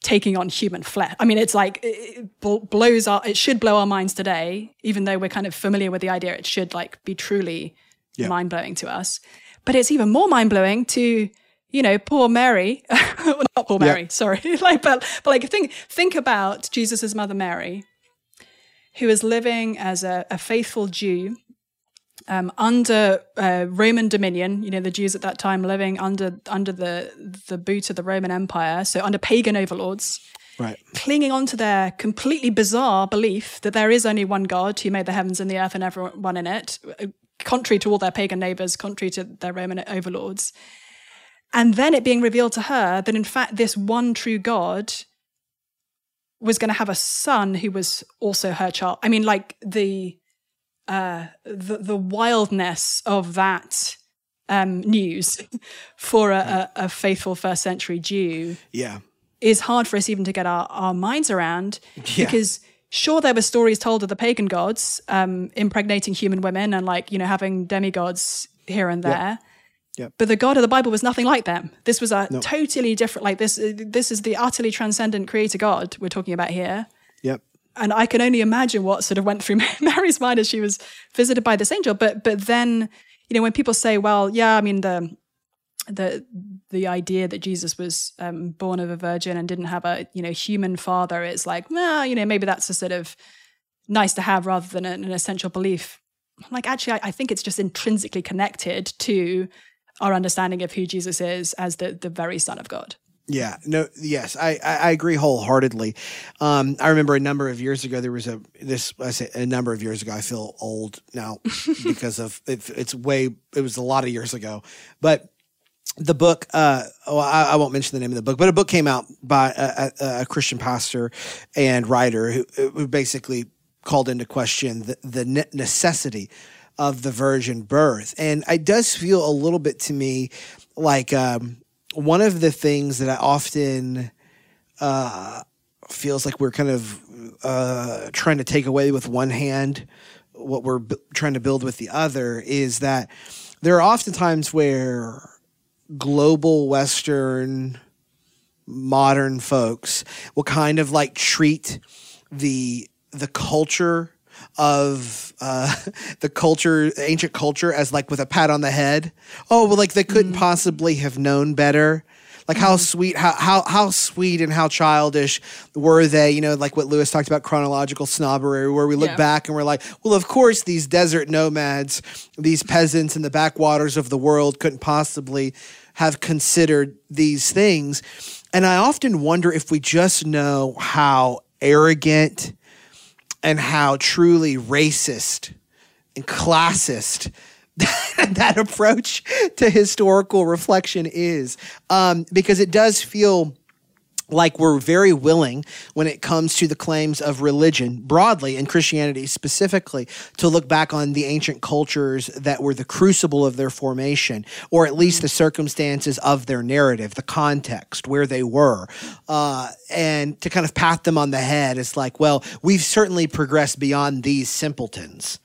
taking on human flesh i mean it's like it blows our it should blow our minds today even though we're kind of familiar with the idea it should like be truly Yeah. mind-blowing to us but it's even more mind-blowing to you know poor mary [laughs] well, not poor Yeah. mary sorry [laughs] like but, but like think think about jesus's mother mary who is living as a, a faithful jew um, under uh, Roman dominion, you know, the Jews at that time living under under the the boot of the Roman Empire, so under pagan overlords, right. clinging on to their completely bizarre belief that there is only one God who made the heavens and the earth and everyone in it, uh, contrary to all their pagan neighbors, contrary to their Roman overlords. And then it being revealed to her that in fact this one true God was going to have a son who was also her child. I mean, like the uh, the the wildness of that um, news [laughs] for a, a, a faithful first century Jew Yeah. is hard for us even to get our, our minds around Yeah. because sure there were stories told of the pagan gods um, impregnating human women and like you know having demigods here and there Yep. but the god of the bible was nothing like them this was a No. totally different like this this is the utterly transcendent creator god we're talking about here. And I can only imagine what sort of went through [laughs] Mary's mind as she was visited by this angel. But but then, you know, when people say, "Well, yeah, I mean the the the idea that Jesus was um, born of a virgin and didn't have a you know human father," it's like, well, you know, maybe that's a sort of nice to have rather than an, an essential belief. Like, actually, I, I think it's just intrinsically connected to our understanding of who Jesus is as the the very Son of God. Yeah, no, yes, I, I, agree wholeheartedly. Um, I remember a number of years ago there was a this I say a number of years ago. I feel old now [laughs] because of it, it's way it was a lot of years ago, but the book uh well, I, I won't mention the name of the book but a book came out by a, a, a christian pastor and writer who, who basically called into question the, the ne- necessity of the virgin birth and it does feel a little bit to me like um one of the things that i often uh feels like we're kind of uh trying to take away with one hand what we're b- trying to build with the other is that there are often times where global Western modern folks will kind of like treat the the culture of uh, [laughs] the culture, ancient culture, as like with a pat on the head. Oh, well, like they couldn't possibly have known better. Like how sweet, how how how sweet and how childish were they? You know, like what Lewis talked about, chronological snobbery, where we look Yeah. back and we're like, well, of course, these desert nomads, these peasants in the backwaters of the world couldn't possibly have considered these things. And I often wonder if we just know how arrogant and how truly racist and classist [laughs] that approach to historical reflection is. Um, because it does feel like we're very willing when it comes to the claims of religion broadly and Christianity specifically to look back on the ancient cultures that were the crucible of their formation or at least the circumstances of their narrative, the context, where they were, uh, and to kind of pat them on the head. It's like, well, we've certainly progressed beyond these simpletons.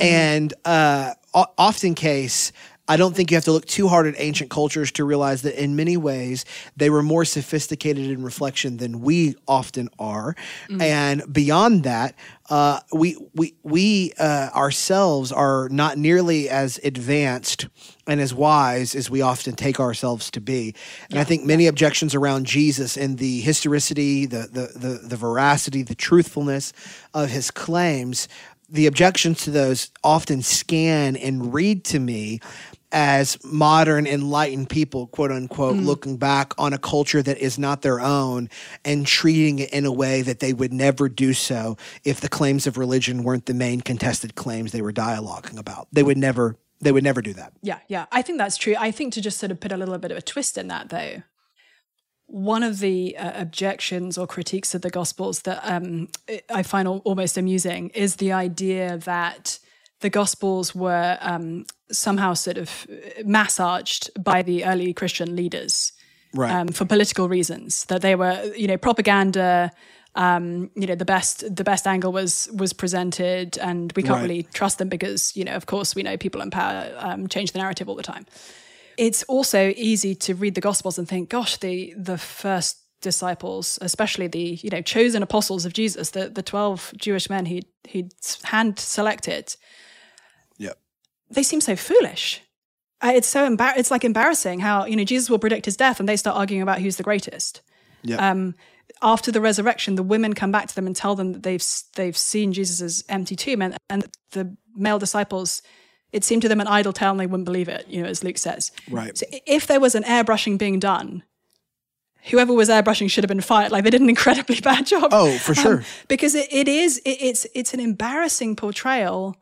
And uh, often case, I don't think you have to look too hard at ancient cultures to realize that in many ways they were more sophisticated in reflection than we often are. And beyond that, uh, we we we uh, ourselves are not nearly as advanced and as wise as we often take ourselves to be. And I think many objections around Jesus and the historicity, the, the the the veracity, the truthfulness of his claims, the objections to those often scan and read to me as modern enlightened people quote unquote looking back on a culture that is not their own and treating it in a way that they would never do so if the claims of religion weren't the main contested claims they were dialoguing about they would never they would never do that Yeah, yeah. I think that's true. I think to just sort of put a little bit of a twist in that, though, one of the uh, objections or critiques of the Gospels that um, I find al- almost amusing is the idea that the Gospels were um, somehow sort of massaged by the early Christian leaders right um, for political reasons. That they were, you know, propaganda. Um, you know, the best the best angle was was presented, and we can't Right. really trust them because, you know, of course, we know people in power um, change the narrative all the time. It's also easy to read the Gospels and think, gosh, the the first disciples, especially the you know chosen apostles of Jesus, the the twelve Jewish men he he hand selected, they seem so foolish. It's so embar- It's like embarrassing how you know Jesus will predict his death, and they start arguing about who's the greatest. yep Um, after the resurrection, the women come back to them and tell them that they've they've seen Jesus' empty tomb, and, and the male disciples, it seemed to them an idle tale, and they wouldn't believe it. You know, as Luke says. right So if there was an airbrushing being done, whoever was airbrushing should have been fired. Like they did an incredibly [laughs] bad job. Oh, for sure. because it, it is it, it's it's an embarrassing portrayal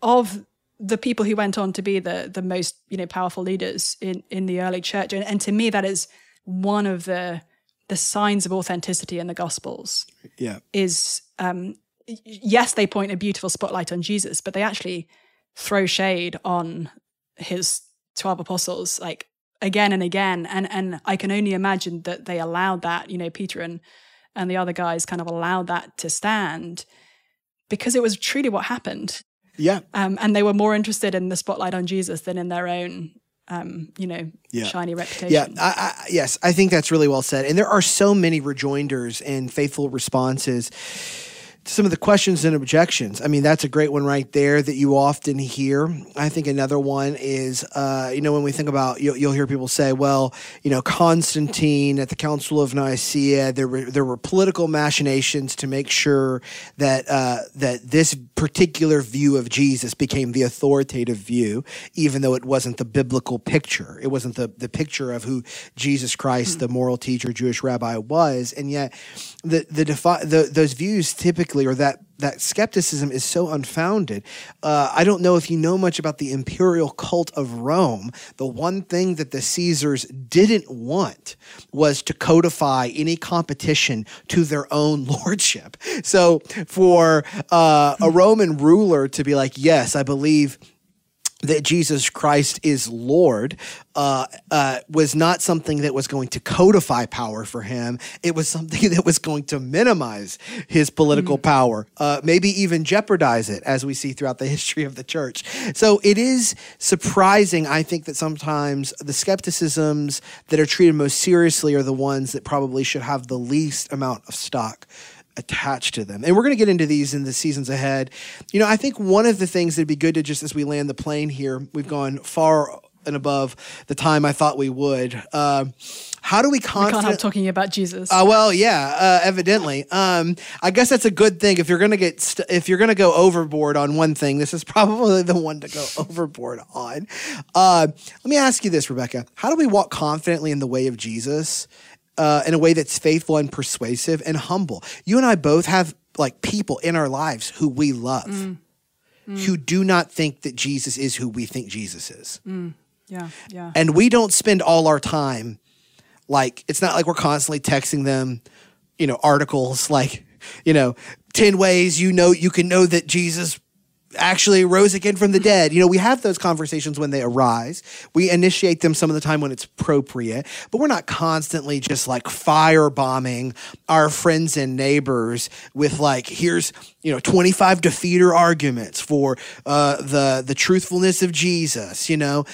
of the people who went on to be the the most you know powerful leaders in in the early church, and, and to me that is one of the the signs of authenticity in the Gospels yeah is um, yes, they point a beautiful spotlight on Jesus, but they actually throw shade on his 12 apostles like again and again. And and I can only imagine that they allowed that, you know, Peter and and the other guys kind of allowed that to stand because it was truly what happened. Yeah Um, and they were more interested in the spotlight on Jesus than in their own um, you know, Yeah. shiny reputation. Yeah, I, I, yes, I think that's really well said. And there are so many rejoinders and faithful responses some of the questions and objections. I mean, that's a great one right there that you often hear. I think another one is, uh, you know, when we think about, you'll, you'll hear people say, well, you know, Constantine at the Council of Nicaea, there were there were political machinations to make sure that uh, that this particular view of Jesus became the authoritative view, even though it wasn't the biblical picture. It wasn't the, the picture of who Jesus Christ, the moral teacher, Jewish rabbi, was. And yet, the the, defi- the those views typically, or that that skepticism is so unfounded. Uh, I don't know if you know much about the imperial cult of Rome. The one thing that the Caesars didn't want was to codify any competition to their own [laughs] lordship. So for uh, a Roman ruler to be like, yes, I believe that Jesus Christ is Lord uh, uh, was not something that was going to codify power for him. It was something [laughs] that was going to minimize his political power, uh, maybe even jeopardize it, as we see throughout the [laughs] history of the church. So it is surprising, I think, that sometimes the skepticisms that are treated most seriously are the ones that probably should have the least amount of stock attached to them. And we're going to get into these in the seasons ahead. You know, I think one of the things that'd be good to just as we land the plane here, we've gone far and above the time I thought we would. Uh, how do we Can't help talking about Jesus. Uh, well, yeah, uh, evidently. Um, I guess that's a good thing. If you're gonna get, st- if you're gonna go overboard on one thing, this is [laughs] probably the one to go overboard on. Uh, let me ask you this, Rebecca: How do we walk confidently in the way of Jesus, uh, in a way that's faithful and persuasive and humble? You and I both have like people in our lives who we love, mm. Mm. who do not think that Jesus is who we think Jesus is mm. yeah, yeah. and we don't spend all our time like it's not like we're constantly texting them you know articles [laughs] like you know 10 ways you know you can know that jesus actually rose again from the dead. You know we have those conversations when they arise. We initiate them some of the time when it's appropriate but we're not constantly just like firebombing our friends and neighbors with like here's you know 25 defeater arguments for uh, the the truthfulness of jesus you know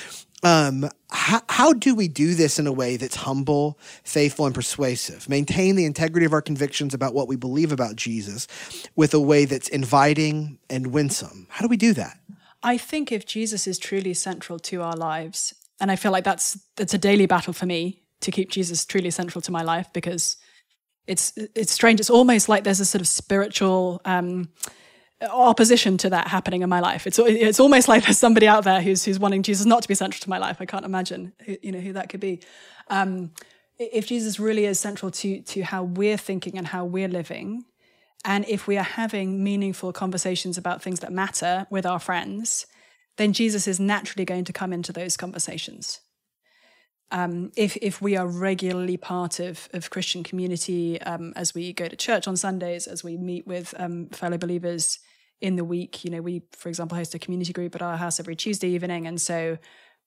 Um, how, how do we do this in a way that's humble, faithful, and persuasive? Maintain the integrity of our convictions about what we believe about Jesus with a way that's inviting and winsome. How do we do that? I think if Jesus is truly central to our lives, and I feel like that's that's a daily battle for me to keep Jesus truly central to my life because it's it's strange. It's almost like there's a sort of spiritual um, opposition to that happening in my life. It's it's almost like there's somebody out there who's who's wanting Jesus not to be central to my life. I can't imagine you know who that could be. Um, if Jesus really is central to to how we're thinking and how we're living, and if we are having meaningful conversations about things that matter with our friends, then Jesus is naturally going to come into those conversations. Um, if if we are regularly part of of Christian community, um, as we go to church on Sundays, as we meet with um, fellow believers in the week, you know, we for example host a community group at our house every Tuesday evening, and so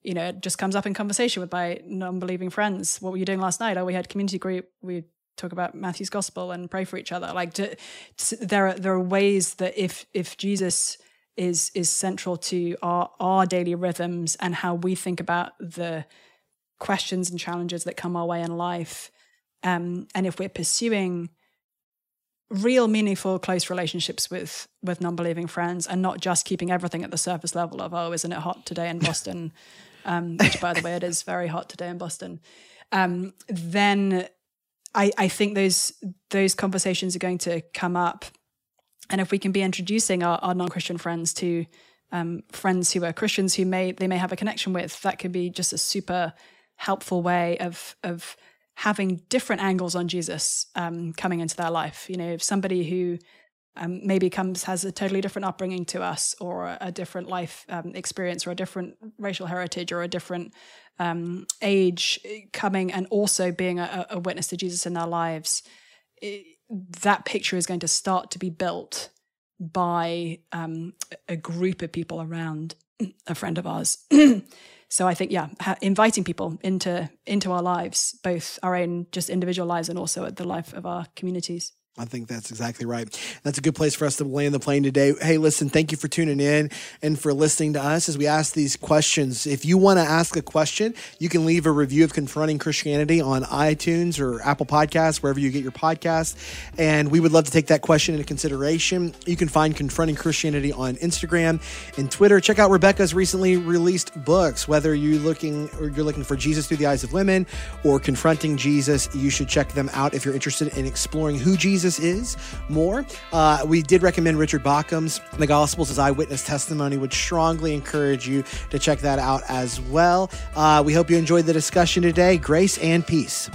you know it just comes up in conversation with my non-believing friends. What were you doing last night? Oh, we had community group. We talk about Matthew's gospel and pray for each other. Like to, to, there are there are ways that if if Jesus is is central to our our daily rhythms and how we think about the questions and challenges that come our way in life. Um, and if we're pursuing real meaningful close relationships with with non-believing friends and not just keeping everything at the surface level of oh isn't it hot today in [laughs] boston? Um, which by the way it is very hot today in boston. Um, then I, I think those those conversations are going to come up. And if we can be introducing our, our non-christian friends to um, friends who are christians who may they may have a connection with that could be just a super helpful way of of having different angles on Jesus um, coming into their life. You know, if somebody who um, maybe comes has a totally different upbringing to us, or a, different life um, experience, or a different racial heritage, or a different um, age, coming and also being a, a, witness to Jesus in their lives, it, that picture is going to start to be built by um, a group of people around a friend of ours. [clears throat] so I think, yeah, ha- inviting people into into our lives, both our own just individual lives and also the life of our communities. I think that's exactly right. That's a good place for us to land the plane today. Hey, listen, thank you for tuning in and for listening to us as we ask these questions. If you want to ask a question, you can leave a review of Confronting Christianity on iTunes or Apple Podcasts, wherever you get your podcasts. And we would love to take that question into consideration. You can find Confronting Christianity on Instagram and Twitter. Check out Rebecca's recently released books. Whether you're looking or you're looking for Jesus through the eyes of women or confronting Jesus, you should check them out if you're interested in exploring who Jesus Jesus is more. Uh, we did recommend Richard Bauckham's The Gospels as Eyewitness Testimony, would strongly encourage you to check that out as well. Uh, we hope you enjoyed the discussion today. Grace and peace.